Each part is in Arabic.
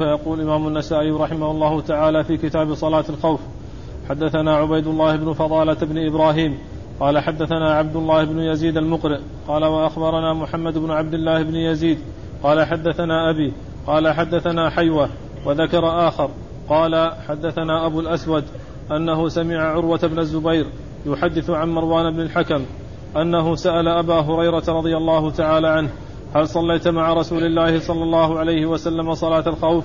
فيقول الإمام النسائي رحمه الله تعالى في كتاب صلاة الخوف حدثنا عبيد الله بن فضالة بن إبراهيم قال حدثنا عبد الله بن يزيد المقرئ قال وأخبرنا محمد بن عبد الله بن يزيد قال حدثنا أبي قال حدثنا حيوة وذكر آخر قال حدثنا أبو الأسود أنه سمع عروة بن الزبير يحدث عن مروان بن الحكم أنه سأل أبا هريرة رضي الله تعالى عنه هل صليت مع رسول الله صلى الله عليه وسلم صلاة الخوف؟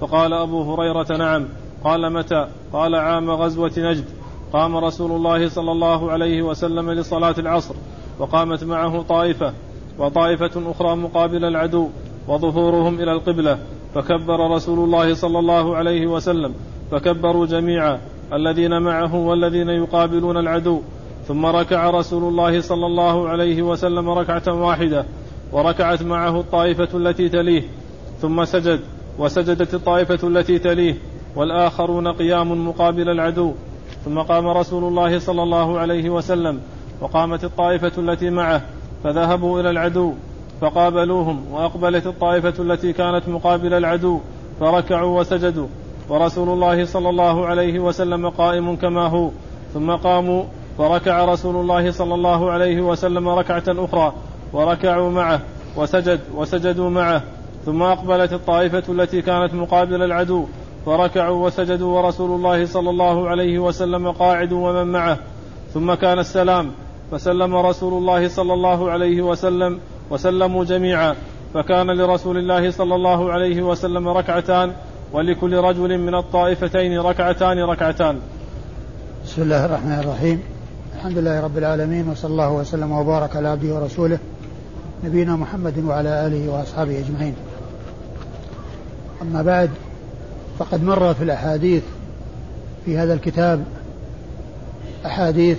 فقال أبو هريرة نعم. قال متى؟ قال عام غزوة نجد. قام رسول الله صلى الله عليه وسلم لصلاة العصر وقامت معه طائفة وطائفة أخرى مقابل العدو وظهورهم إلى القبلة. فكبر رسول الله صلى الله عليه وسلم فكبروا جميعا الذين معه والذين يقابلون العدو. ثم ركع رسول الله صلى الله عليه وسلم ركعة واحدة. وركعت معه الطائفة التي تليه ثم سجد وسجدت الطائفة التي تليه والآخرون قيام مقابل العدو. ثم قام رسول الله صلى الله عليه وسلم وقامت الطائفة التي معه فذهبوا إلى العدو فقابلوهم وأقبلت الطائفة التي كانت مقابل العدو فركعوا وسجدوا. ورسول الله صلى الله عليه وسلم قائم كما هو. ثم قاموا فركع رسول الله صلى الله عليه وسلم ركعة أخرى وركعوا معه وسجد وسجدوا معه ثم أقبلت الطائفة التي كانت مقابل العدو فركعوا وسجدوا ورسول الله صلى الله عليه وسلم قاعد ومن معه. ثم كان السلام فسلم رسول الله صلى الله عليه وسلم وسلموا جميعا فكان لرسول الله صلى الله عليه وسلم ركعتان ولكل رجل من الطائفتين ركعتان ركعتان. بسم الله الرحمن الرحيم. الحمد لله رب العالمين وصلى الله وسلم وبارك على عبده ورسوله نبينا محمد وعلى آله وأصحابه أجمعين. أما بعد فقد مر في الأحاديث في هذا الكتاب. أحاديث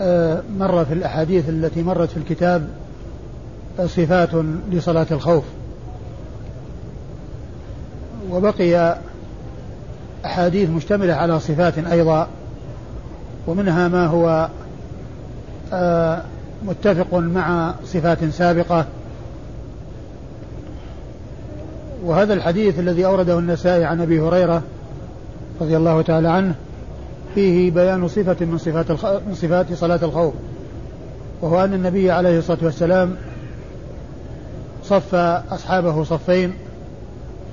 آه، مر في الأحاديث التي مرت في الكتاب صفات لصلاة الخوف. وبقي أحاديث مشتملة على صفات أيضا ومنها ما هو آه، متفق مع صفات سابقة. وهذا الحديث الذي أورده النسائي عن أبي هريرة رضي الله تعالى عنه فيه بيان صفة من صفات الخ... من صفات صلاة الخوف. وهو أن النبي عليه الصلاة والسلام صف أصحابه صفين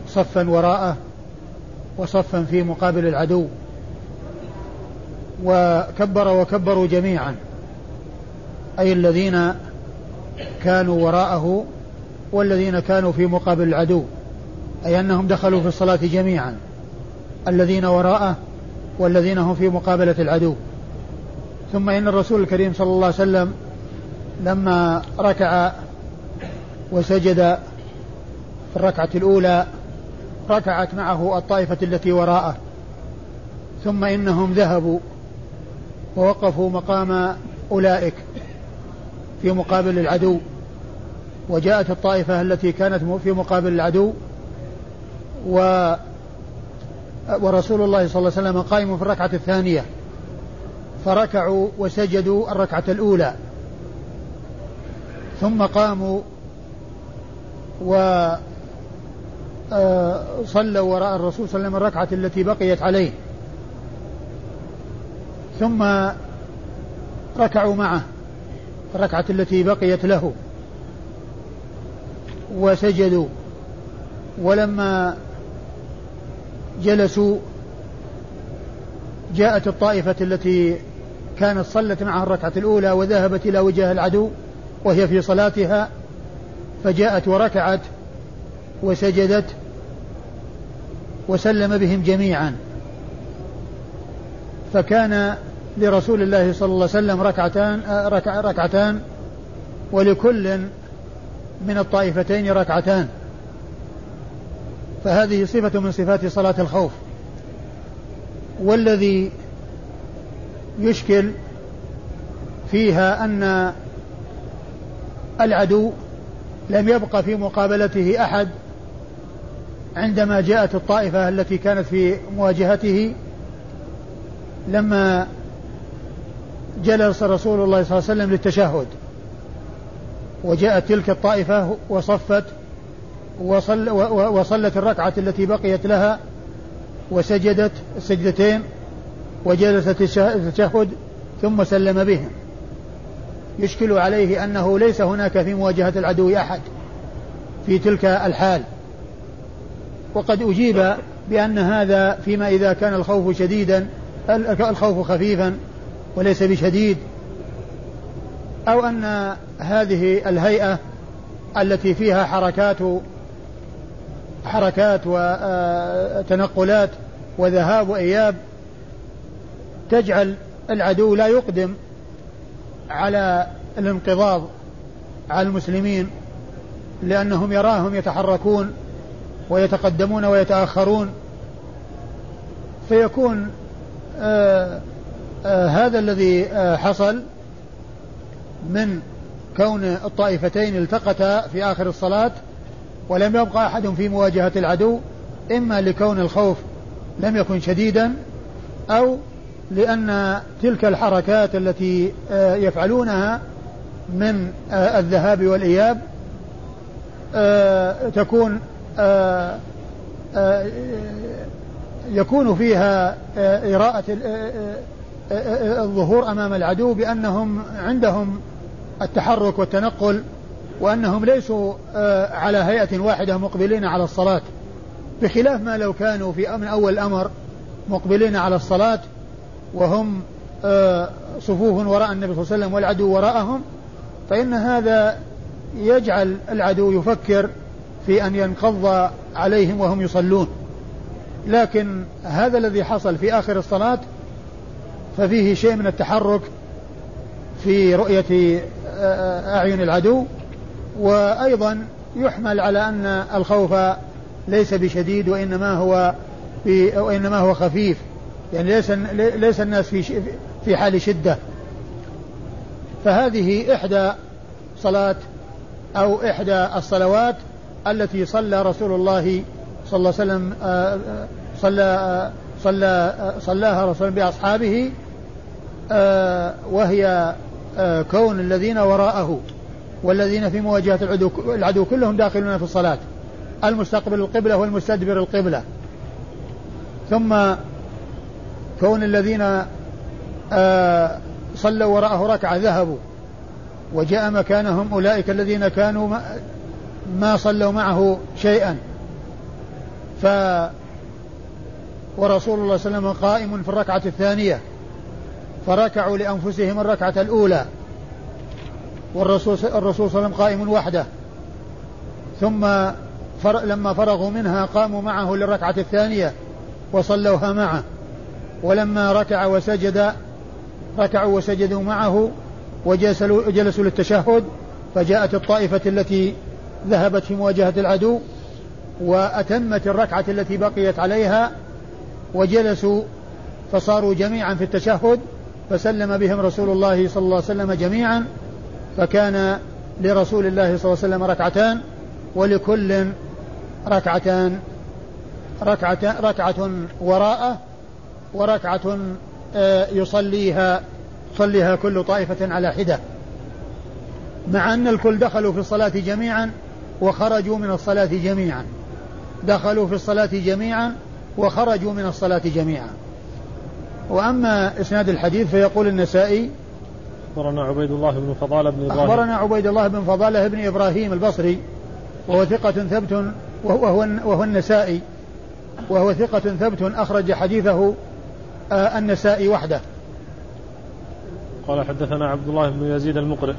صفا وراءه وصفا في مقابل العدو. وكبر وكبروا جميعا. أي الذين كانوا وراءه والذين كانوا في مقابل العدو أي أنهم دخلوا في الصلاة جميعا الذين وراءه والذين هم في مقابلة العدو. ثم إن الرسول الكريم صلى الله عليه وسلم لما ركع وسجد في الركعة الأولى ركعت معه الطائفة التي وراءه. ثم إنهم ذهبوا ووقفوا مقام أولئك. في مقابل العدو وجاءت الطائفة التي كانت في مقابل العدو و ورسول الله صلى الله عليه وسلم قائم في الركعة الثانية. فركعوا وسجدوا الركعة الأولى. ثم قاموا و آه، صلوا وراء الرسول صلى الله عليه وسلم الركعة التي بقيت عليه. ثم ركعوا معه. الركعة التي بقيت له. وسجدوا. ولما جلسوا جاءت الطائفة التي كانت صلت معها الركعة الأولى وذهبت إلى وجه العدو وهي في صلاتها فجاءت وركعت وسجدت وسلم بهم جميعا. فكان لرسول الله صلى الله عليه وسلم ركعتان ركع ركعتان ولكل من الطائفتين ركعتان. فهذه صفة من صفات صلاة الخوف. والذي يشكل فيها أن العدو لم يبقى في مقابلته أحد عندما جاءت الطائفة التي كانت في مواجهته لما جلس رسول الله صلى الله عليه وسلم للتشهد. وجاءت تلك الطائفة وصفت وصل وصلت الركعة التي بقيت لها وسجدت السجدتين وجلست التشهد ثم سلم بهم. يشكل عليه أنه ليس هناك في مواجهة العدو أحد في تلك الحال. وقد أجيب بأن هذا فيما إذا كان الخوف شديدا الخوف خفيفا وليس بشديد أو أن هذه الهيئة التي فيها حركات حركات وتنقلات وذهاب وإياب تجعل العدو لا يقدم على الانقضاض على المسلمين لأنهم يراهم يتحركون ويتقدمون ويتأخرون فيكون آآ هذا الذي حصل من كون الطائفتين التقتا في آخر الصلاة ولم يبقى أحد في مواجهة العدو إما لكون الخوف لم يكن شديدا أو لأن تلك الحركات التي آه، يفعلونها من آه، الذهاب والإياب آه، تكون يكون فيها إراءة الظهور أمام العدو بأنهم عندهم التحرك والتنقل وأنهم ليسوا على هيئة واحدة مقبلين على الصلاة بخلاف ما لو كانوا في من أول الأمر مقبلين على الصلاة وهم آه، صفوف وراء النبي صلى الله عليه وسلم والعدو وراءهم فإن هذا يجعل العدو يفكر في أن ينقض عليهم وهم يصلون. لكن هذا الذي حصل في آخر الصلاة ففيه شيء من التحرك في رؤية آه، أعين العدو وأيضا يحمل على أن الخوف ليس بشديد وإنما هو وإنما هو خفيف. يعني ليس ليس الناس في في حال شدة. فهذه إحدى صلاة أو إحدى الصلوات التي صلى رسول الله صلى الله عليه وسلم آه، آه، صلى آه، صلى صلاها رسول بأصحابه وهي كون الذين وراءه والذين في مواجهة العدو العدو كلهم داخلون في الصلاة المستقبل القبلة والمستدبر القبلة. ثم كون الذين آه صلوا وراءه ركعة ذهبوا وجاء مكانهم أولئك الذين كانوا ما صلوا معه شيئا. ف ورسول الله صلى الله عليه وسلم قائم في الركعة الثانية. فركعوا لأنفسهم الركعة الأولى. والرسول الرسول صلى الله عليه وسلم قائم وحده. ثم فر لما فرغوا منها قاموا معه للركعة الثانية وصلوها معه. ولما ركع وسجد ركعوا وسجدوا معه وجلسوا جلسوا للتشهد فجاءت الطائفة التي ذهبت في مواجهة العدو وأتمت الركعة التي بقيت عليها وجلسوا فصاروا جميعا في التشهد فسلم بهم رسول الله صلى الله عليه وسلم جميعا فكان لرسول الله صلى الله عليه وسلم ركعتان ولكل ركعتان ركعة ركعة وراءه وركعة آه، يصليها يصليها كل طائفة على حدة. مع أن الكل دخلوا في الصلاة جميعا وخرجوا من الصلاة جميعا. دخلوا في الصلاة جميعا وخرجوا من الصلاة جميعا. وأما إسناد الحديث فيقول النسائي أخبرنا عبيد الله بن فضالة بن إبراهيم. أخبرنا عبيد الله بن فضالة بن إبراهيم البصري وهو ثقة ثبت وهو, وهو النسائي وهو ثقة ثبت أخرج حديثه آه، النسائي وحده. قال حدثنا عبد الله بن يزيد المقرئ.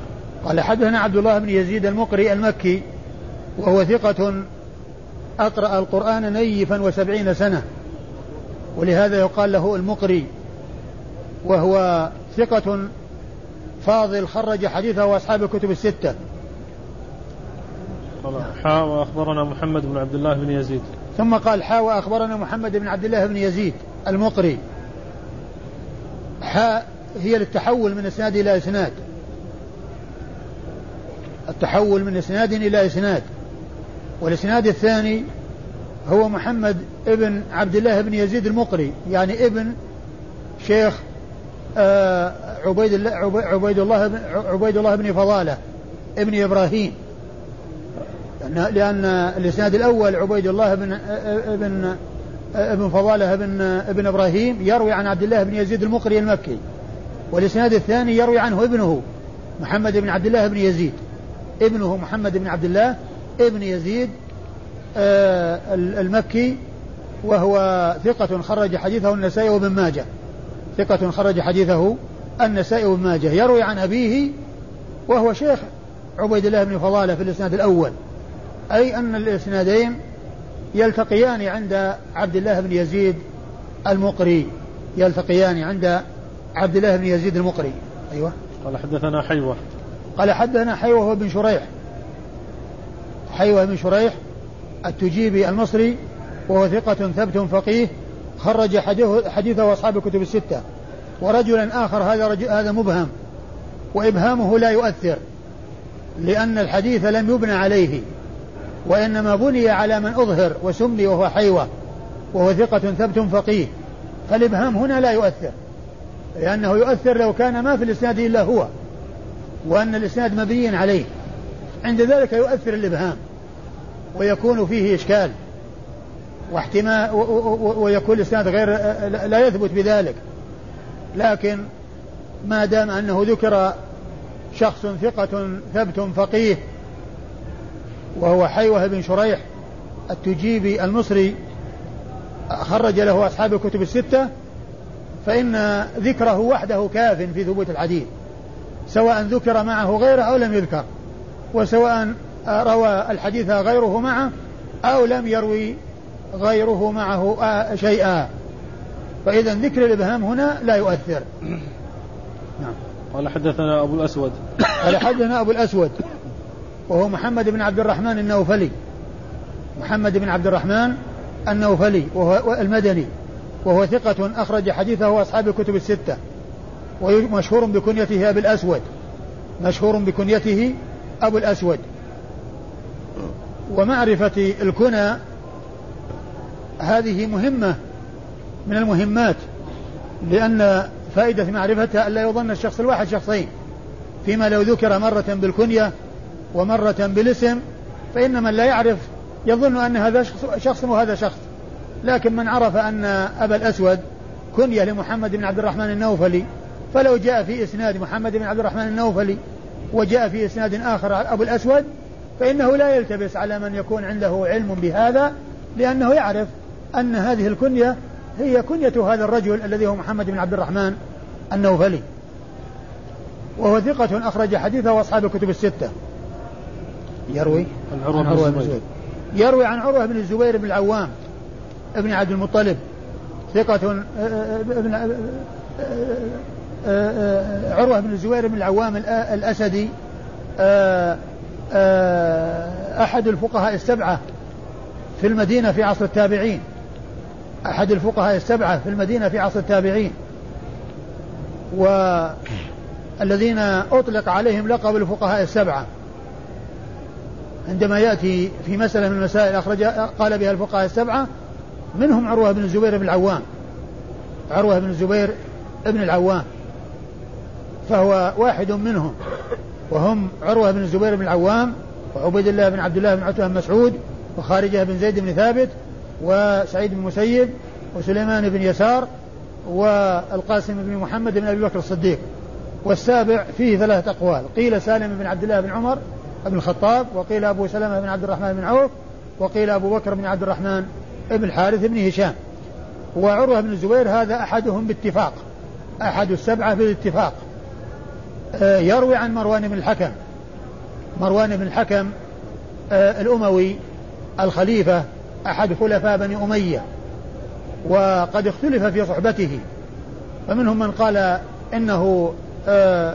قال حدثنا عبد الله بن يزيد المقرئ المكي وهو ثقة أقرأ القرآن نيفا وسبعين سنة ولهذا يقال له المقري. وهو ثقة فاضل خرج حديثه أصحاب الكتب الستة. حا وأخبرنا محمد بن عبد الله بن يزيد. ثم قال حا وأخبرنا محمد بن عبد الله بن يزيد المقري. حاء هي للتحول من إسناد إلى إسناد. التحول من إسناد إلى إسناد. والإسناد الثاني هو محمد ابن عبد الله بن يزيد المقري يعني ابن شيخ عبيد الله عبيد الله عبيد الله بن فضالة ابن إبراهيم. لأن, الإسناد الأول عبيد الله بن ابن ابن فضالة بن ابن إبراهيم يروي عن عبد الله بن يزيد المقري المكي. والإسناد الثاني يروي عنه ابنه محمد بن عبد الله بن يزيد. ابنه محمد بن عبد الله ابن يزيد آه، المكي وهو ثقة خرج حديثه النسائي وابن ماجه. ثقة خرج حديثه النسائي وابن ماجه. يروي عن أبيه وهو شيخ عبيد الله بن فضالة في الإسناد الأول. أي أن الإسنادين يلتقيان عند عبد الله بن يزيد المقري. يلتقيان عند عبد الله بن يزيد المقري. أيوة. قال حدثنا حيوة. قال حدثنا حيوة بن شريح. حيوة بن شريح التجيبي المصري وهو ثقة ثبت فقيه خرج حديثه أصحاب الكتب الستة. ورجلا آخر هذا رجل هذا مبهم. وإبهامه لا يؤثر لأن الحديث لم يبنى عليه. وإنما بني على من أظهر وسمي وهو حيوة وهو ثقة ثبت فقيه. فالإبهام هنا لا يؤثر لأنه يؤثر لو كان ما في الإسناد إلا هو وأن الإسناد مبني عليه. عند ذلك يؤثر الإبهام ويكون فيه إشكال. واحتمال ويكون الإسناد غير لا يثبت بذلك. لكن ما دام أنه ذكر شخص ثقة ثبت فقيه وهو حيوة بن شريح التجيبي المصري خرج له أصحاب الكتب الستة فإن ذكره وحده كاف في ثبوت الحديث. سواء ذكر معه غيره أو لم يذكر. وسواء روى الحديث غيره معه أو لم يروي غيره معه شيئا. فإذا ذكر الإبهام هنا لا يؤثر. نعم. قال حدثنا أبو الأسود. قال حدثنا أبو الأسود وهو محمد بن عبد الرحمن النوفلي. محمد بن عبد الرحمن النوفلي وهو المدني وهو ثقة أخرج حديثه أصحاب الكتب الستة. ومشهور بكنيته أبو الأسود. مشهور بكنيته أبو الأسود. ومعرفة الكنى هذه مهمة من المهمات لأن فائدة معرفتها ألا يظن الشخص الواحد شخصين. فيما لو ذكر مرة بالكنية ومرة بالاسم فإن من لا يعرف يظن أن هذا شخص وهذا شخص. لكن من عرف أن أبا الأسود كنية لمحمد بن عبد الرحمن النوفلي فلو جاء في إسناد محمد بن عبد الرحمن النوفلي وجاء في إسناد آخر أبو الأسود فإنه لا يلتبس على من يكون عنده علم بهذا لأنه يعرف أن هذه الكنية هي كنية هذا الرجل الذي هو محمد بن عبد الرحمن النوفلي. وهو ثقة أخرج حديثه وأصحاب الكتب الستة. يروي عن عروة, عن عروة بن الزبير. يروي عن عروة بن الزبير بن العوام ابن عبد المطلب. ثقة ابن عروة بن الزبير بن العوام الأسدي. أحد الفقهاء السبعة في المدينة في عصر التابعين. أحد الفقهاء السبعة في المدينة في عصر التابعين. والذين أطلق عليهم لقب الفقهاء السبعة. عندما يأتي في مسألة من المسائل أخرج قال بها الفقهاء السبعة منهم عروة بن الزبير بن العوام. عروة بن الزبير بن العوام. فهو واحد منهم. وهم عروة بن الزبير بن العوام وعبيد الله بن عبد الله بن عتبة بن مسعود وخارجة بن زيد بن ثابت وسعيد بن مسيب وسليمان بن يسار والقاسم بن محمد بن أبي بكر الصديق. والسابع فيه ثلاثة أقوال. قيل سالم بن عبد الله بن عمر بن الخطاب وقيل أبو سلمة بن عبد الرحمن بن عوف وقيل أبو بكر بن عبد الرحمن بن الحارث بن هشام. وعروة بن الزبير هذا أحدهم باتفاق. أحد السبعة بالاتفاق آه، يروي عن مروان بن الحكم. مروان بن الحكم آه، الأموي الخليفة أحد خلفاء بني أمية وقد اختلف في صحبته. فمنهم من قال إنه آه،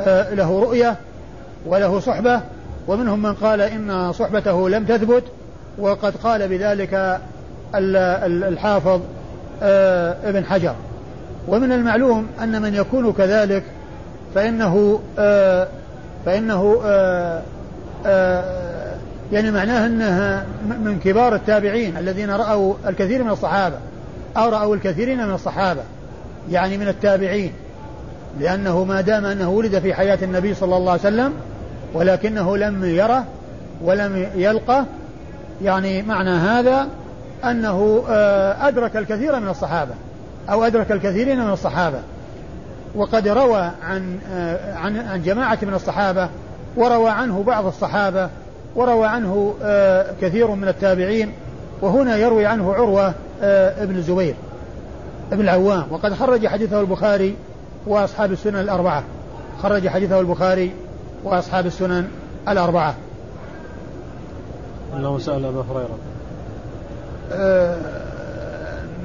آه، له رؤية وله صحبة ومنهم من قال إن صحبته لم تثبت وقد قال بذلك الحافظ آه، ابن حجر. ومن المعلوم أن من يكون كذلك فإنه فإنه يعني معناه أنها من كبار التابعين الذين رأوا الكثير من الصحابة أو رأوا الكثيرين من الصحابة يعني من التابعين لأنه ما دام أنه ولد في حياة النبي صلى الله عليه وسلم ولكنه لم يره ولم يلقه يعني معنى هذا أنه آه، أدرك الكثير من الصحابة أو أدرك الكثيرين من الصحابة. وقد روى عن آه، عن عن جماعة من الصحابة وروى عنه بعض الصحابة وروى عنه آه، كثير من التابعين وهنا يروي عنه عروة ابن الزبير ابن العوام. وقد خرج حديثه البخاري وأصحاب السنن الأربعة. خرج حديثه البخاري وأصحاب السنن الأربعة. أنه سأل أبا هريرة.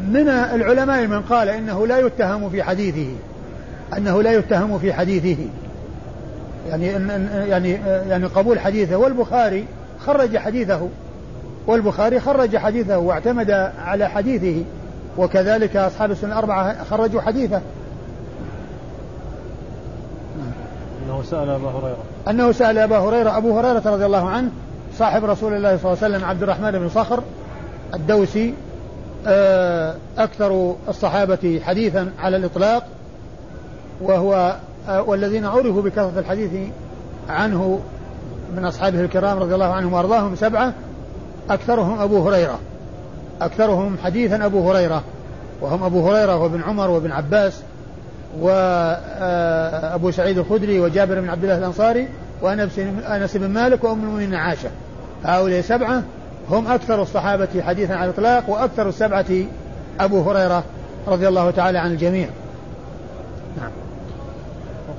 من العلماء من قال إنه لا يتهم في حديثه أنه لا يتهم في حديثه. يعني يعني يعني قبول حديثه. والبخاري خرج حديثه. والبخاري خرج حديثه واعتمد على حديثه. وكذلك أصحاب السنة الأربعة خرجوا حديثه. أنه سأل أبا هريرة. أنه سأل أبا هريرة أبو هريرة رضي الله عنه صاحب رسول الله صلى الله عليه وسلم عبد الرحمن بن صخر الدوسي آه، أكثر الصحابة حديثا على الإطلاق وهو آه، والذين عرفوا بكثرة الحديث عنه من أصحابه الكرام رضي الله عنهم وأرضاهم سبعة أكثرهم أبو هريرة. أكثرهم حديثا أبو هريرة. وهم أبو هريرة وابن عمر وابن عباس وأبو سعيد الخدري وجابر بن عبد الله الأنصاري وأنس بن مالك وأم المؤمنين عائشة. هؤلاء سبعة هم أكثر الصحابة حديثا على الإطلاق وأكثر السبعة أبو هريرة رضي الله تعالى عن الجميع.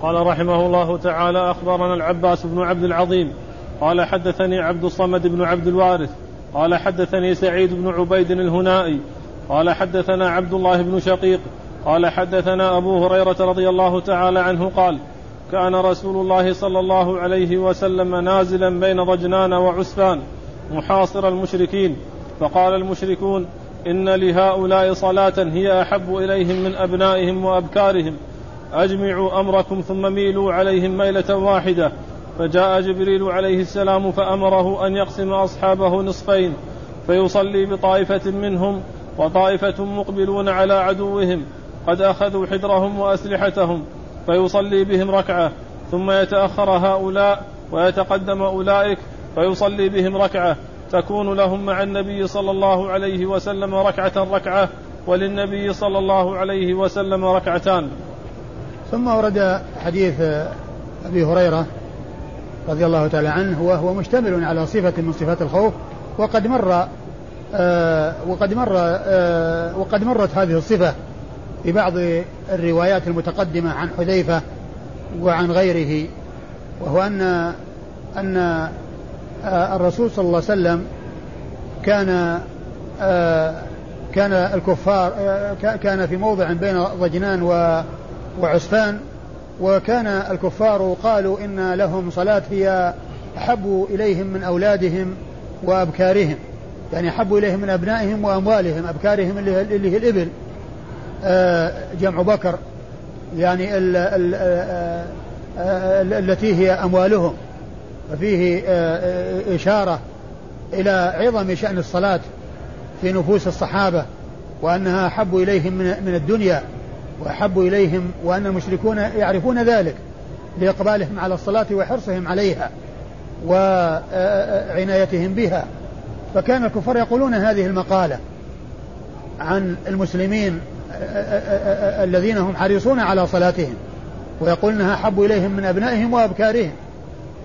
وقال رحمه الله تعالى أخبرنا العباس بن عبد العظيم قال حدثني عبد الصمد بن عبد الوارث قال حدثني سعيد بن عبيد الهنائي قال حدثنا عبد الله بن شقيق قال حدثنا أبو هريرة رضي الله تعالى عنه قال كان رسول الله صلى الله عليه وسلم نازلا بين ضجنان وعسفان محاصر المشركين فقال المشركون إن لهؤلاء صلاة هي أحب إليهم من أبنائهم وأبكارهم أجمعوا أمركم ثم ميلوا عليهم ميلة واحدة. فجاء جبريل عليه السلام فأمره أن يقسم أصحابه نصفين فيصلي بطائفة منهم وطائفة مقبلون على عدوهم قد أخذوا حذرهم وأسلحتهم فيصلي بهم ركعة. ثم يتأخر هؤلاء ويتقدم أولئك فيصلي بهم ركعة. تكون لهم مع النبي صلى الله عليه وسلم ركعة ركعة وللنبي صلى الله عليه وسلم ركعتان. ثم ورد حديث أبي هريرة رضي الله تعالى عنه وهو مشتمل على صفة من صفات الخوف وقد مر آه وقد مر آه وقد مرت هذه الصفة في بعض الروايات المتقدمة عن حذيفة وعن غيره وهو أن أن آه، الرسول صلى الله عليه وسلم كان آه، كان الكفار آه، كان في موضع بين ضجنان وعسفان وكان الكفار قالوا إن لهم صلاة هي أحب إليهم من أولادهم وأبكارهم يعني أحب إليهم من أبنائهم وأموالهم أبكارهم اللي هي الإبل. جمع بكر يعني ال ال التي هي أموالهم. ففيه إشارة إلى عظم شأن الصلاة في نفوس الصحابة وأنها أحب إليهم من الدنيا. وأحب إليهم وأن المشركون يعرفون ذلك لإقبالهم على الصلاة وحرصهم عليها وعنايتهم بها. فكان الكفار يقولون هذه المقالة عن المسلمين الذين هم حريصون على صلاتهم ويقول إنها أحب إليهم من أبنائهم وأبكارهم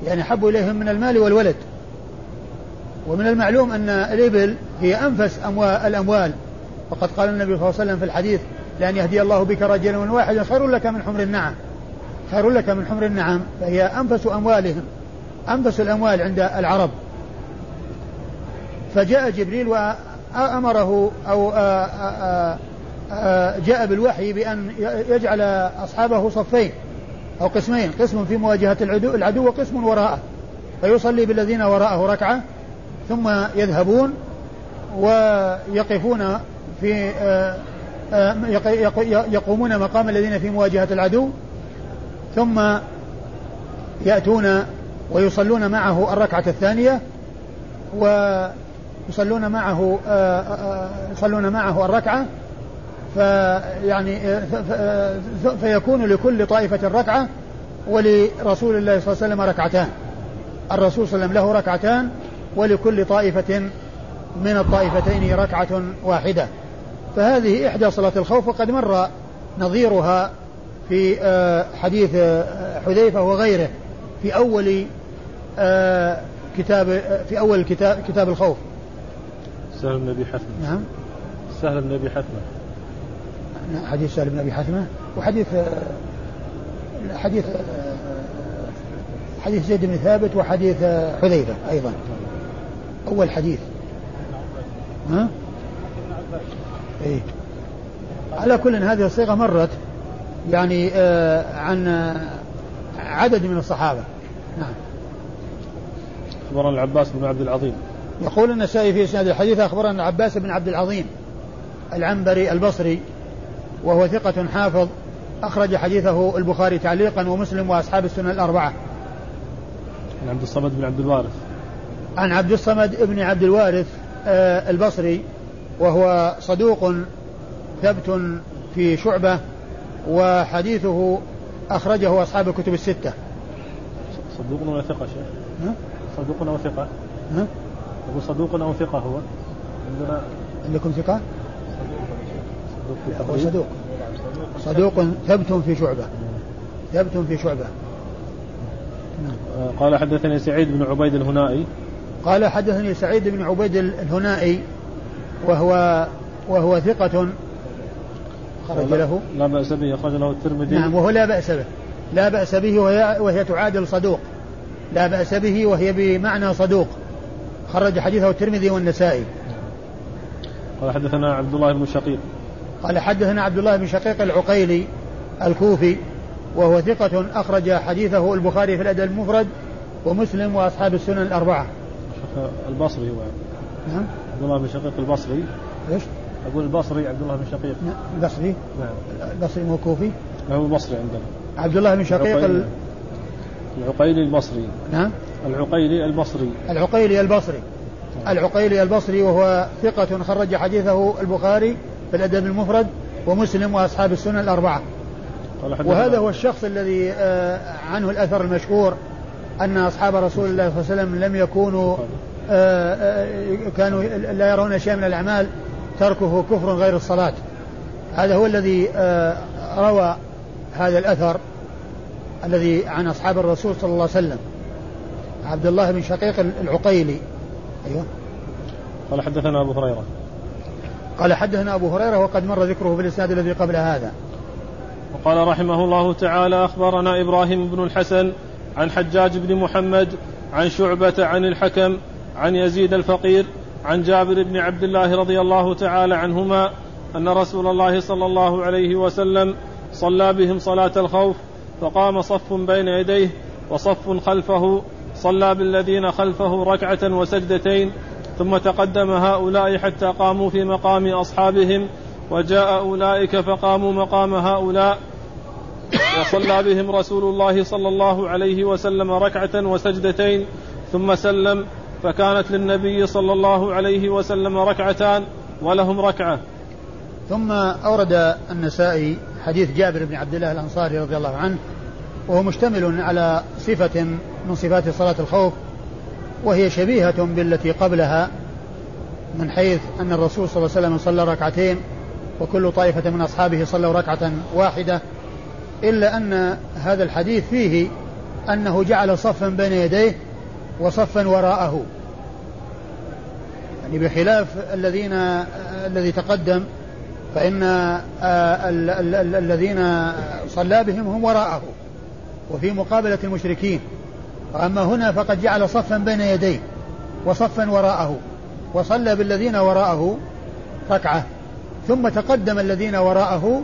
يعني أحب إليهم من المال والولد. ومن المعلوم أن الإبل هي أنفس اموال الأموال. وقد قال النبي صلى الله عليه وسلم في الحديث لأن يهدي الله بك رجلا واحدا خير لك من حمر النعم. خير لك من حمر النعم فهي أنفس أموالهم أنفس الأموال عند العرب. فجاء جبريل وأمره أو جاء بالوحي بأن يجعل أصحابه صفين أو قسمين قسم في مواجهة العدو, العدو وقسم وراءه. فيصلي بالذين وراءه ركعة ثم يذهبون ويقفون في آه، آه، يقومون مقام الذين في مواجهة العدو ثم يأتون ويصلون معه الركعة الثانية ويصلون معه آه، يصلون معه الركعة فيعني فيكون لكل طائفة ركعة ولرسول الله صلى الله عليه وسلم ركعتان. الرسول صلى الله عليه وسلم له ركعتان ولكل طائفة من الطائفتين ركعة واحدة. فهذه إحدى صلاة الخوف وقد مر نظيرها في آه، حديث آه، حذيفة وغيره في أول آه، كتاب في أول كتاب كتاب الخوف. سهل بن أبي حثمة. نعم. سهل بن أبي حثمة. نعم، حديث سهل بن أبي حثمة وحديث حديث حديث زيد بن ثابت وحديث حذيفة أيضا. أول حديث. ها؟ إيه؟ على كل هذه الصيغة مرت يعني آه عن عدد من الصحابة نعم أخبرنا العباس بن عبد العظيم يقول النسائي في إسناد الحديث أخبرنا العباس بن عبد العظيم العنبري البصري وهو ثقة حافظ أخرج حديثه البخاري تعليقا ومسلم وأصحاب السنن الأربعة. عن عبد الصمد بن عبد الوارث. عن عبد الصمد بن عبد الوارث آه البصري وهو صدوق ثبت في شعبة وحديثه أخرجه أصحاب الكتب الستة. صدوق ولا ثقة شيخ؟ صدوق أو ثقة؟ ها؟ أقول صدوق أو ثقة هو؟ عندنا عندكم ثقة؟ صدوق هو صدوق صدوق ثبت في شعبة ثبت في شعبة. قال حدثني سعيد بن عبيد الهنائي قال حدثني سعيد بن عبيد الهنائي وهو وهو ثقة خرج له. لا بأس به أخرج له الترمذي. نعم وهو لا بأس به. لا بأس به وهي, وهي تعادل صدوق. لا بأس به وهي بمعنى صدوق. خرج حديثه الترمذي والنسائي. قال حدثنا عبد الله بن شقيق. قال حدثنا عبد الله بن شقيق العقيلي الكوفي وهو ثقة أخرج حديثه البخاري في الأدب المفرد ومسلم وأصحاب السنن الأربعة. البصري هو. نعم. عبد الله بن شقيق البصري. إيش؟ أقول البصري عبد الله بن شقيق. نعم البصري. نعم. البصري مو كوفي. هو البصري عندنا. عبد الله بن شقيق العقيلي, العقيلي البصري. نعم. العقيلي البصري. العقيلي البصري. العقيلي البصري وهو ثقة خرج حديثه البخاري في الأدب المفرد ومسلم وأصحاب السنن الأربعة وهذا هو الشخص الذي آه، عنه الأثر المشهور أن أصحاب رسول الله صلى الله عليه وسلم لم يكونوا كانوا لا يرون شيئا من الأعمال تركه كفر غير الصلاة. هذا هو الذي روى هذا الأثر الذي عن أصحاب الرسول صلى الله عليه وسلم. عبد الله بن شقيق العقيلي. أيوه. قال حدثنا أبو هريرة. قال حدثنا أبو هريرة وقد مر ذكره في الإسناد الذي قبل هذا. وقال رحمه الله تعالى أخبرنا إبراهيم بن الحسن عن حجاج بن محمد عن شعبة عن الحكم عن يزيد الفقير عن جابر بن عبد الله رضي الله تعالى عنهما أن رسول الله صلى الله عليه وسلم صلى بهم صلاة الخوف فقام صف بين يديه وصف خلفه صلى بالذين خلفه ركعة وسجدتين ثم تقدم هؤلاء حتى قاموا في مقام أصحابهم وجاء أولئك فقاموا مقام هؤلاء وصلى بهم رسول الله صلى الله عليه وسلم ركعة وسجدتين ثم سلم فكانت للنبي صلى الله عليه وسلم ركعتان ولهم ركعة. ثم أورد النسائي حديث جابر بن عبد الله الأنصاري رضي الله عنه وهو مشتمل على صفة من صفات صلاة الخوف وهي شبيهة بالتي قبلها من حيث أن الرسول صلى الله عليه وسلم صلى ركعتين وكل طائفة من أصحابه صلوا ركعة واحدة إلا أن هذا الحديث فيه أنه جعل صفا بين يديه وصفا وراءه. يعني بخلاف الذين الذي تقدم فإن الذين صلى بهم هم وراءه وفي مقابلة المشركين. وأما هنا فقد جعل صفا بين يديه وصفا وراءه وصلى بالذين وراءه ركعة. ثم تقدم الذين وراءه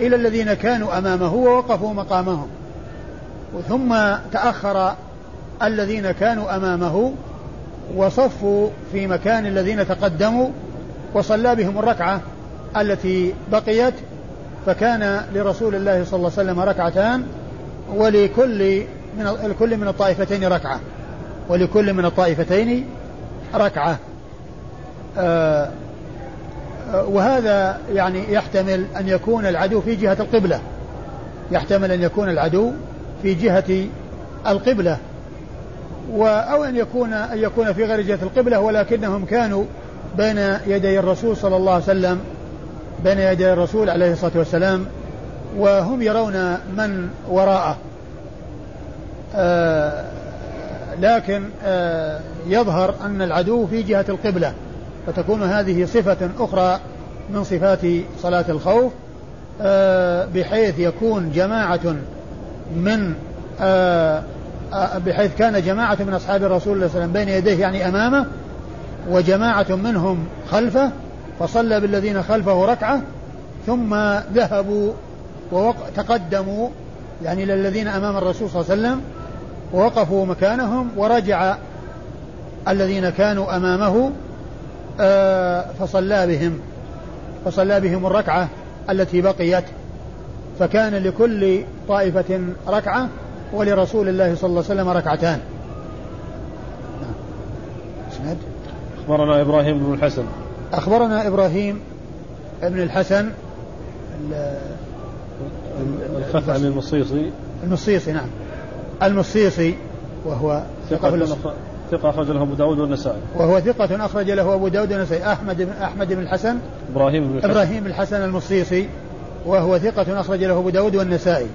إلى الذين كانوا أمامه ووقفوا مقامهم. ثم تأخر الذين كانوا أمامه وصفوا في مكان الذين تقدموا وصلى بهم الركعة التي بقيت فكان لرسول الله صلى الله عليه وسلم ركعتان ولكل من الكل من الطائفتين ركعة. ولكل من الطائفتين ركعة. آه، آه، وهذا يعني يحتمل أن يكون العدو في جهة القبلة. يحتمل أن يكون العدو في جهة القبلة. أو أن يكون أن يكون في غير جهة القبلة ولكنهم كانوا بين يدي الرسول صلى الله عليه وسلم بين يدي الرسول عليه الصلاة والسلام وهم يرون من وراءه. آه لكن آه يظهر أن العدو في جهة القبلة فتكون هذه صفة أخرى من صفات صلاة الخوف آه بحيث يكون جماعة من آه بحيث كان جماعة من أصحاب الرسول صلى الله عليه وسلم بين يديه يعني أمامه وجماعة منهم خلفه فصلى بالذين خلفه ركعة ثم ذهبوا وتقدموا يعني للذين أمام الرسول صلى الله عليه وسلم ووقفوا مكانهم ورجع الذين كانوا أمامه آه، فصلى بهم فصلى بهم الركعة التي بقيت فكان لكل طائفة ركعة ولرسول الله صلى الله عليه وسلم ركعتان. نعم. أخبرنا إبراهيم بن الحسن. أخبرنا إبراهيم بن الحسن الخثعمي المصيصي. المصيصي نعم. المصيصي وهو ثقة ثقة أخرج له أبو داود والنسائي. وهو ثقة أخرج له أبو داود والنسائي. أحمد بن أحمد بن الحسن. إبراهيم بن الحسن. إبراهيم الحسن المصيصي وهو ثقة أخرج له أبو داود والنسائي.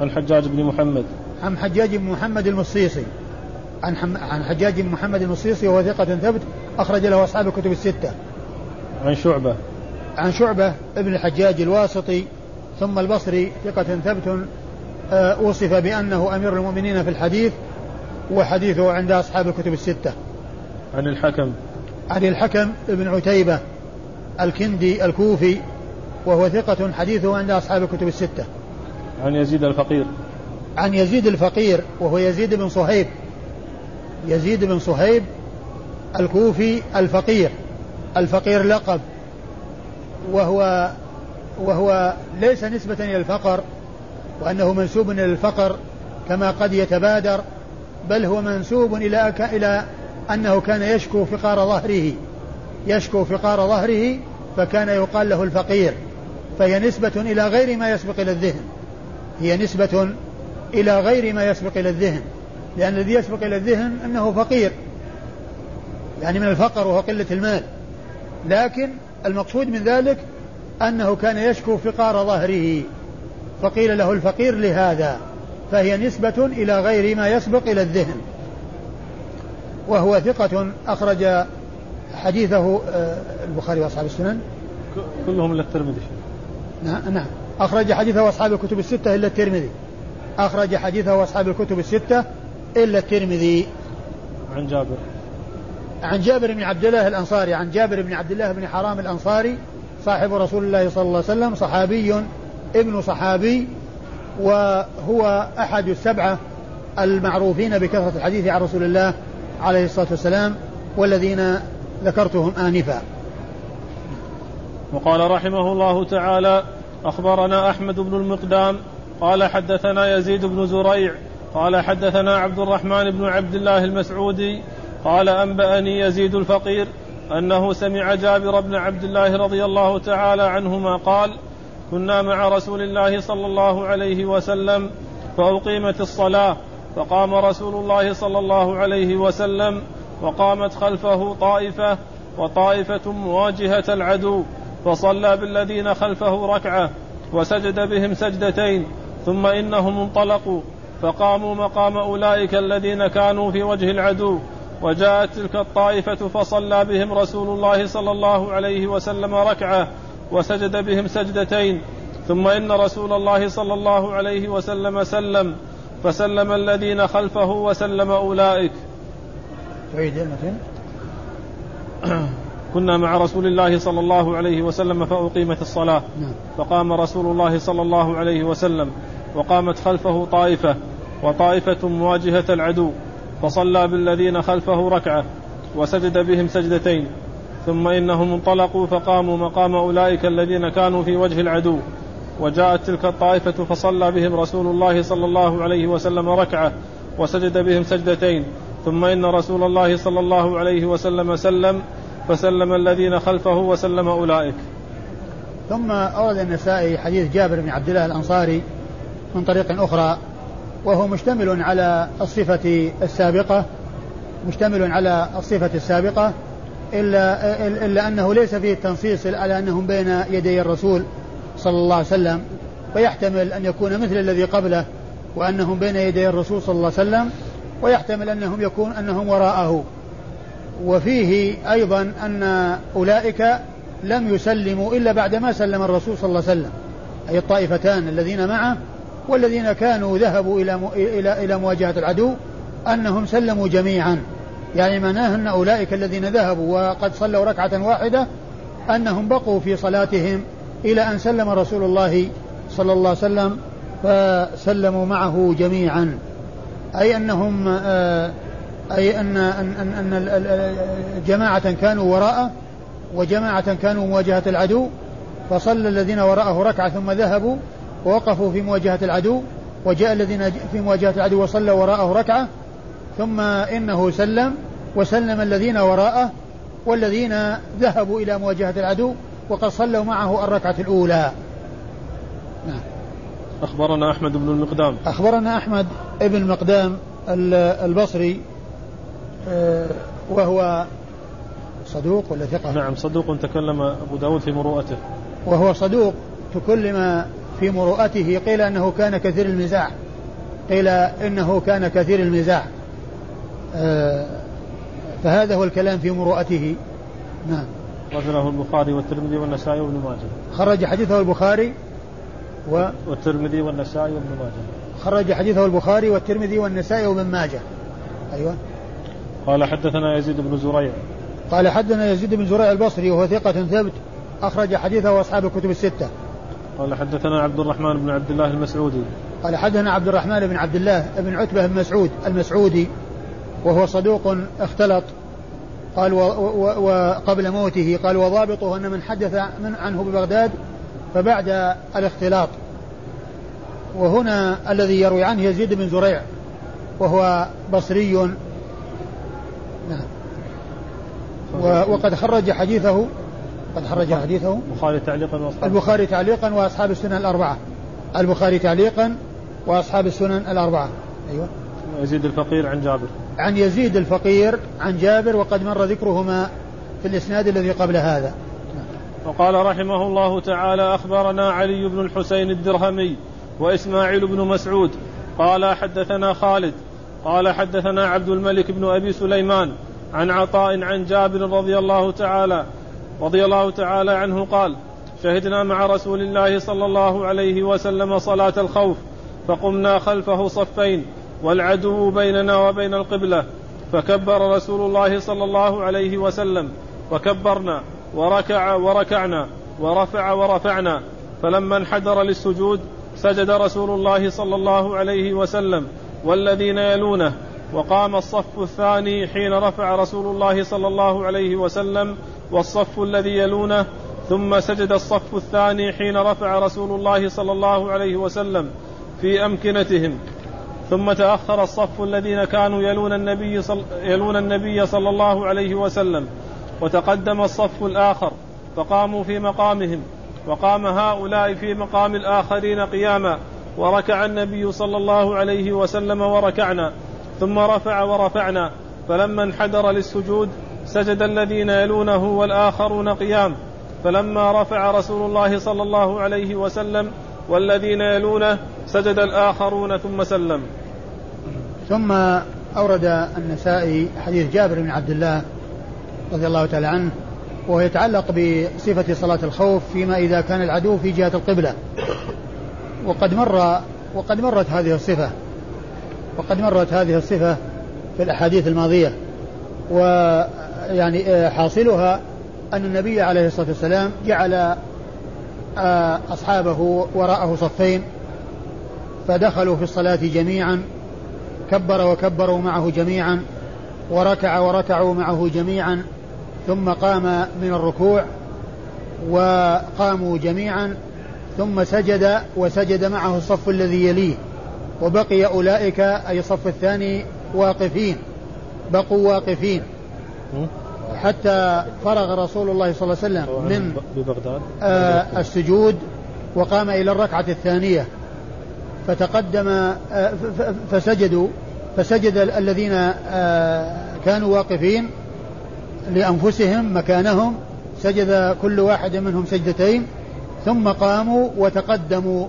عن حجاج بن محمد عن حجاج بن محمد المصيصي عن حم... عن حجاج بن محمد المصيصي وهو ثقة ثبت أخرج له أصحاب الكتب الستة. عن شعبة عن شعبة ابن الحجاج الواسطي ثم البصري ثقة ثبت آه، وصف بأنه أمير المؤمنين في الحديث وحديثه عند أصحاب الكتب الستة. عن الحكم عن الحكم ابن عتيبة الكندي الكوفي وهو ثقة حديثه عند أصحاب الكتب الستة. عن يزيد الفقير. عن يزيد الفقير وهو يزيد بن صهيب. يزيد بن صهيب الكوفي الفقير. الفقير لقب. وهو وهو ليس نسبة إلى الفقر وأنه منسوب إلى الفقر كما قد يتبادر بل هو منسوب إلى إلى أنه كان يشكو فقار ظهره. يشكو فقار ظهره فكان يقال له الفقير. فهي نسبة إلى غير ما يسبق إلى الذهن. هي نسبة إلى غير ما يسبق إلى الذهن. لأن الذي يسبق إلى الذهن أنه فقير. يعني من الفقر وهو قلة المال. لكن المقصود من ذلك أنه كان يشكو فقار ظهره. فقيل له الفقير لهذا. فهي نسبة إلى غير ما يسبق إلى الذهن. وهو ثقة أخرج حديثه آه، البخاري وأصحاب السنن. كلهم إلا الترمذي. نعم نعم. أخرج حديثه أصحاب الكتب الستة إلا الترمذي. أخرج حديثه أصحاب الكتب الستة إلا الترمذي. عن جابر. عن جابر بن عبد الله الأنصاري عن جابر بن عبد الله بن حرام الأنصاري صاحب رسول الله صلى الله عليه وسلم صحابي ابن صحابي وهو أحد السبعة المعروفين بكثرة الحديث عن رسول الله عليه الصلاة والسلام والذين ذكرتهم آنفا. وقال رحمه الله تعالى أخبرنا أحمد بن المقدام قال حدثنا يزيد بن زريع قال حدثنا عبد الرحمن بن عبد الله المسعودي قال أنبأني يزيد الفقير أنه سمع جابر بن عبد الله رضي الله تعالى عنهما قال كنا مع رسول الله صلى الله عليه وسلم فأقيمت الصلاة فقام رسول الله صلى الله عليه وسلم وقامت خلفه طائفة وطائفة مواجهة العدو فصلى بالذين خلفه ركعة وسجد بهم سجدتين ثم إنهم انطلقوا فقاموا مقام أولئك الذين كانوا في وجه العدو. وجاءت تلك الطائفة فصلى بهم رسول الله صلى الله عليه وسلم ركعة وسجد بهم سجدتين. ثم إن رسول الله صلى الله عليه وسلم سلم فسلم الذين خلفه وسلم أولئك. تعيد كنا مع رسول الله صلى الله عليه وسلم فأقيمت الصلاة. نعم. فقام رسول الله صلى الله عليه وسلم وقامت خلفه طائفة وطائفة مواجهة العدو فصلى بالذين خلفه ركعة وسجد بهم سجدتين. ثم إنهم انطلقوا فقاموا مقام أولئك الذين كانوا في وجه العدو. وجاءت تلك الطائفة فصلى بهم رسول الله صلى الله عليه وسلم ركعة وسجد بهم سجدتين. ثم إن رسول الله صلى الله عليه وسلم سلم فسلم الذين خلفه وسلم أولئك. ثم أورد النسائي حديث جابر بن عبد الله الأنصاري من طريق أخرى وهو مشتمل على الصفة السابقة مشتمل على الصفة السابقة إلا, إلا أنه ليس فيه التنصيص على أنهم بين يدي الرسول صلى الله عليه وسلم فيحتمل أن يكون مثل الذي قبله وأنهم بين يدي الرسول صلى الله عليه وسلم ويحتمل أنهم يكون أنهم وراءه. وفيه أيضا أن أولئك لم يسلموا إلا بعدما سلم الرسول صلى الله عليه وسلم. أي الطائفتان الذين معه والذين كانوا ذهبوا إلى إلى إلى مواجهة العدو أنهم سلموا جميعا. يعني معناه أن أولئك الذين ذهبوا وقد صلوا ركعة واحدة أنهم بقوا في صلاتهم إلى أن سلم رسول الله صلى الله عليه وسلم فسلموا معه جميعا. أي أنهم آه، أي أن أن أن, أن جماعة كانوا وراءه وجماعة كانوا مواجهة العدو فصلى الذين وراءه ركعة ثم ذهبوا ووقفوا في مواجهة العدو وجاء الذين في مواجهة العدو وصلوا وراءه ركعة ثم إنه سلم وسلم الذين وراءه والذين ذهبوا إلى مواجهة العدو وقد صلوا معه الركعة الأولى. نعم. أخبرنا أحمد بن المقدام. أخبرنا أحمد بن المقدام البصري وهو صدوق ولا ثقة؟ نعم صدوق تكلم أبو داود في مروءته. وهو صدوق تكلم في مروءته. قيل أنه كان كثير المزاح. قيل إنه كان كثير المزاح. آه، فهذا هو الكلام في مروءته. نعم. رجله البخاري والترمذي والنسائي وابن ماجه. خرج حديثه البخاري و والترمذي والنسائي وابن ماجه. خرج حديثه البخاري والترمذي والنسائي وابن ماجه. أيوة. قال حدثنا يزيد بن زريع. قال حدثنا يزيد بن زريع البصري وهو ثقة ثبت أخرج حديثه وأصحاب الكتب الستة. قال حدثنا عبد الرحمن بن عبد الله المسعودي. قال حدثنا عبد الرحمن بن عبد الله بن عتبة بن مسعود المسعودي وهو صدوق اختلط. قال وقبل موته قال وضابطه أن من حدث من عنه ببغداد فبعد الاختلاط. وهنا الذي يروي عنه يزيد بن زريع وهو بصري نعم. وقد خرج حديثه قد خرج حديثه. البخاري تعليقا واصحاب البخاري تعليقا وأصحاب السنن الأربعة. البخاري تعليقا وأصحاب السنن الأربعة. أيوه. يزيد الفقير عن جابر. عن يزيد الفقير عن جابر وقد مر ذكرهما في الإسناد الذي قبل هذا. وقال رحمه الله تعالى أخبرنا علي بن الحسين الدرهمي وإسماعيل بن مسعود. قال حدثنا خالد. قال حدثنا عبد الملك بن أبي سليمان عن عطاء عن جابر رضي الله تعالى رضي الله تعالى عنه قال شهدنا مع رسول الله صلى الله عليه وسلم صلاة الخوف فقمنا خلفه صفين والعدو بيننا وبين القبلة فكبر رسول الله صلى الله عليه وسلم وكبرنا وركع وركعنا ورفع ورفعنا فلما انحدر للسجود سجد رسول الله صلى الله عليه وسلم والذين يلونه. وقام الصف الثاني حين رفع رسول الله صلى الله عليه وسلم والصف الذي يلونه. ثم سجد الصف الثاني حين رفع رسول الله صلى الله عليه وسلم في أمكنتهم. ثم تأخر الصف الذين كانوا يلون النبي صل يلون النبي صلى الله عليه وسلم. وتقدم الصف الآخر. فقاموا في مقامهم. وقام هؤلاء في مقام الآخرين قياما. وركع النبي صلى الله عليه وسلم وركعنا ثم رفع ورفعنا فلما انحدر للسجود سجد الذين يلونه والآخرون قيام. فلما رفع رسول الله صلى الله عليه وسلم والذين يلونه سجد الآخرون ثم سلم. ثم أورد النسائي حديث جابر بن عبد الله رضي الله تعالى عنه وهو يتعلق بصفة صلاة الخوف فيما إذا كان العدو في جهة القبلة. وقد مر وقد مرت هذه الصفة وقد مرت هذه الصفة في الأحاديث الماضية ويعني آه، حاصلها أن النبي عليه الصلاة والسلام جعل آه، أصحابه وراءه صفين فدخلوا في الصلاة جميعا كبر وكبروا معه جميعا وركع وركعوا معه جميعا ثم قام من الركوع وقاموا جميعا ثم سجد وسجد معه الصف الذي يليه وبقي أولئك أي الصف الثاني واقفين بقوا واقفين. حتى فرغ رسول الله صلى الله عليه وسلم من ببغداد. آه السجود وقام إلى الركعة الثانية. فتقدم آه، فسجدوا فسجد الذين آه، كانوا واقفين لأنفسهم مكانهم سجد كل واحد منهم سجدتين. ثم قاموا وتقدموا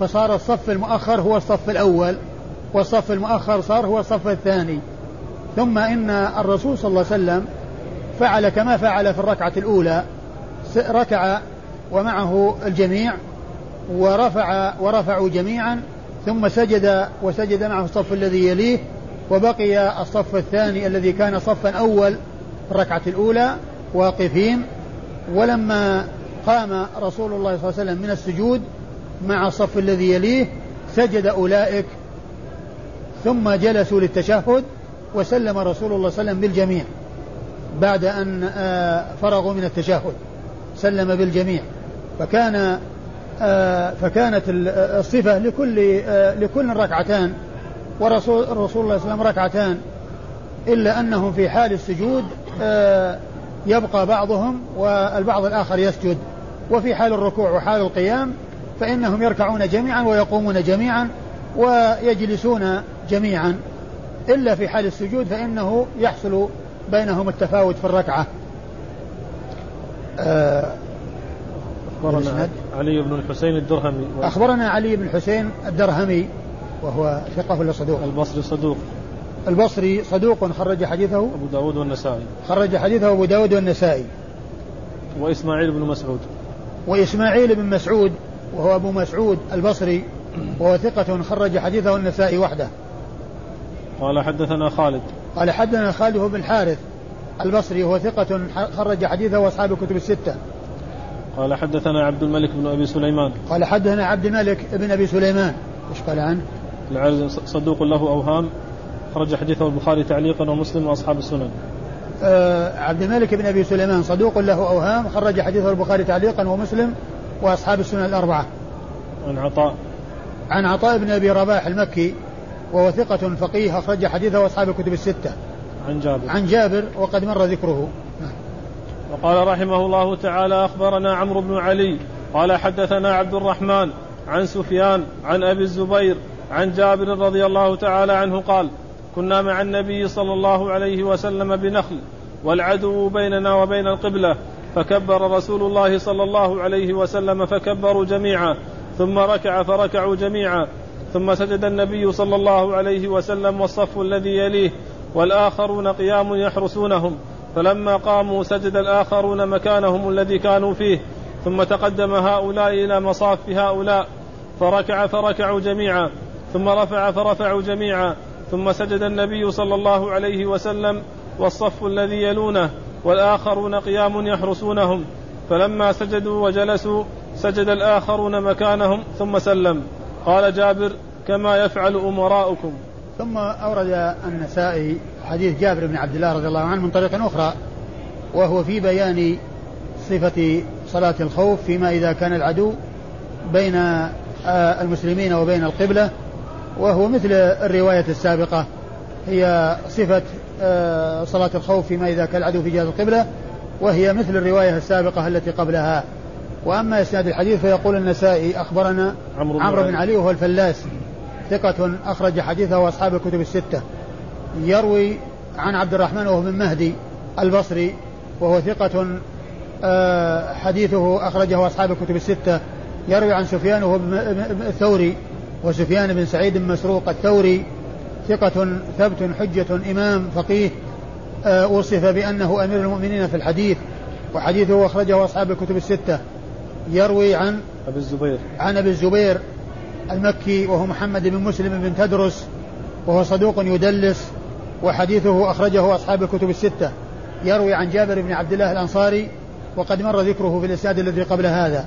فصار الصف المؤخر هو الصف الأول والصف المؤخر صار هو الصف الثاني. ثم إن الرسول صلى الله عليه وسلم فعل كما فعل في الركعة الأولى ركع ومعه الجميع ورفع ورفعوا جميعا ثم سجد وسجد معه الصف الذي يليه وبقي الصف الثاني الذي كان صفا أول الركعة الأولى واقفين. ولما قام رسول الله صلى الله عليه وسلم من السجود مع الصف الذي يليه سجد أولئك ثم جلسوا للتشهد وسلم رسول الله صلى الله عليه وسلم بالجميع بعد أن آه، فرغوا من التشهد. سلم بالجميع. فكان آه، فكانت الصفة لكل آه، لكل ركعتان ورسول الله صلى الله عليه وسلم ركعتان إلا أنهم في حال السجود يبقى بعضهم والبعض الآخر يسجد. وفي حال الركوع وحال القيام فإنهم يركعون جميعا ويقومون جميعا ويجلسون جميعا. إلا في حال السجود فإنه يحصل بينهم التفاوت في الركعة. آه أخبرنا علي بن الحسين الدرهمي. أخبرنا علي بن الحسين الدرهمي وهو ثقة ولا صدوق؟ البصري صدوق. البصري صدوق خرج حديثه؟ أبو داود والنسائي. خرج حديثه أبو داود والنسائي. وإسماعيل بن مسعود. وإسماعيل بن مسعود وهو أبو مسعود البصري وهو ثقة خرج حديثه النسائي وحده. قال حدثنا خالد. قال حدثنا خالد بن الحارث البصري وهو ثقة خرج حديثه وأصحاب الكتب الستة. قال حدثنا عبد الملك بن أبي سليمان. قال حدثنا عبد الملك بن أبي سليمان. إيش قال عنه؟ صدوق له أوهام. خرج حديثه البخاري تعليقا ومسلم وأصحاب السنن. عبد الملك بن أبي سليمان صدوق له أوهام خرج حديثه البخاري تعليقا ومسلم وأصحاب السنن الأربعة. عن عطاء. عن عطاء بن أبي رباح المكي وهو ثقة فقيه أخرج حديثه أصحاب الكتب الستة. عن جابر. عن جابر وقد مر ذكره. وقال رحمه الله تعالى أخبرنا عمرو بن علي قال حدثنا عبد الرحمن عن سفيان عن أبي الزبير عن جابر رضي الله تعالى عنه قال كنا مع النبي صلى الله عليه وسلم بنخل والعدو بيننا وبين القبلة فكبر رسول الله صلى الله عليه وسلم فكبروا جميعا ثم ركع فركعوا جميعا ثم سجد النبي صلى الله عليه وسلم والصف الذي يليه والآخرون قيام يحرسونهم فلما قاموا سجد الآخرون مكانهم الذي كانوا فيه ثم تقدم هؤلاء إلى مصاف هؤلاء فركع فركعوا جميعا ثم رفع فرفعوا جميعا ثم سجد النبي صلى الله عليه وسلم والصف الذي يلونه والآخرون قيام يحرسونهم. فلما سجدوا وجلسوا سجد الآخرون مكانهم ثم سلم. قال جابر كما يفعل أمراؤكم. ثم أورد النسائي حديث جابر بن عبد الله رضي الله عنه من طريق أخرى وهو في بيان صفة صلاة الخوف فيما إذا كان العدو بين آه، المسلمين وبين القبلة وهو مثل الرواية السابقة. هي صفة آه، صلاة الخوف فيما إذا كان العدو في جهة القبلة وهي مثل الرواية السابقة التي قبلها. وأما إسناد الحديث فيقول النسائي أخبرنا عمرو بن, عمرو بن علي. وهو الفلاس ثقة أخرج حديثه وأصحاب الكتب الستة. يروي عن عبد الرحمن وهو بن مهدي البصري وهو ثقة آه، حديثه أخرجه أصحاب الكتب الستة. يروي عن سفيان وهو الثوري. وسفيان بن سعيد بن مسروق الثوري ثقة ثبت حجة إمام فقيه آه، وصف بأنه أمير المؤمنين في الحديث وحديثه أخرجه أصحاب الكتب الستة. يروي عن أبي الزبير. عن أبي الزبير المكي وهو محمد بن مسلم بن تدرس وهو صدوق يدلس وحديثه أخرجه أصحاب الكتب الستة. يروي عن جابر بن عبد الله الأنصاري وقد مر ذكره في الإسناد الذي قبل هذا.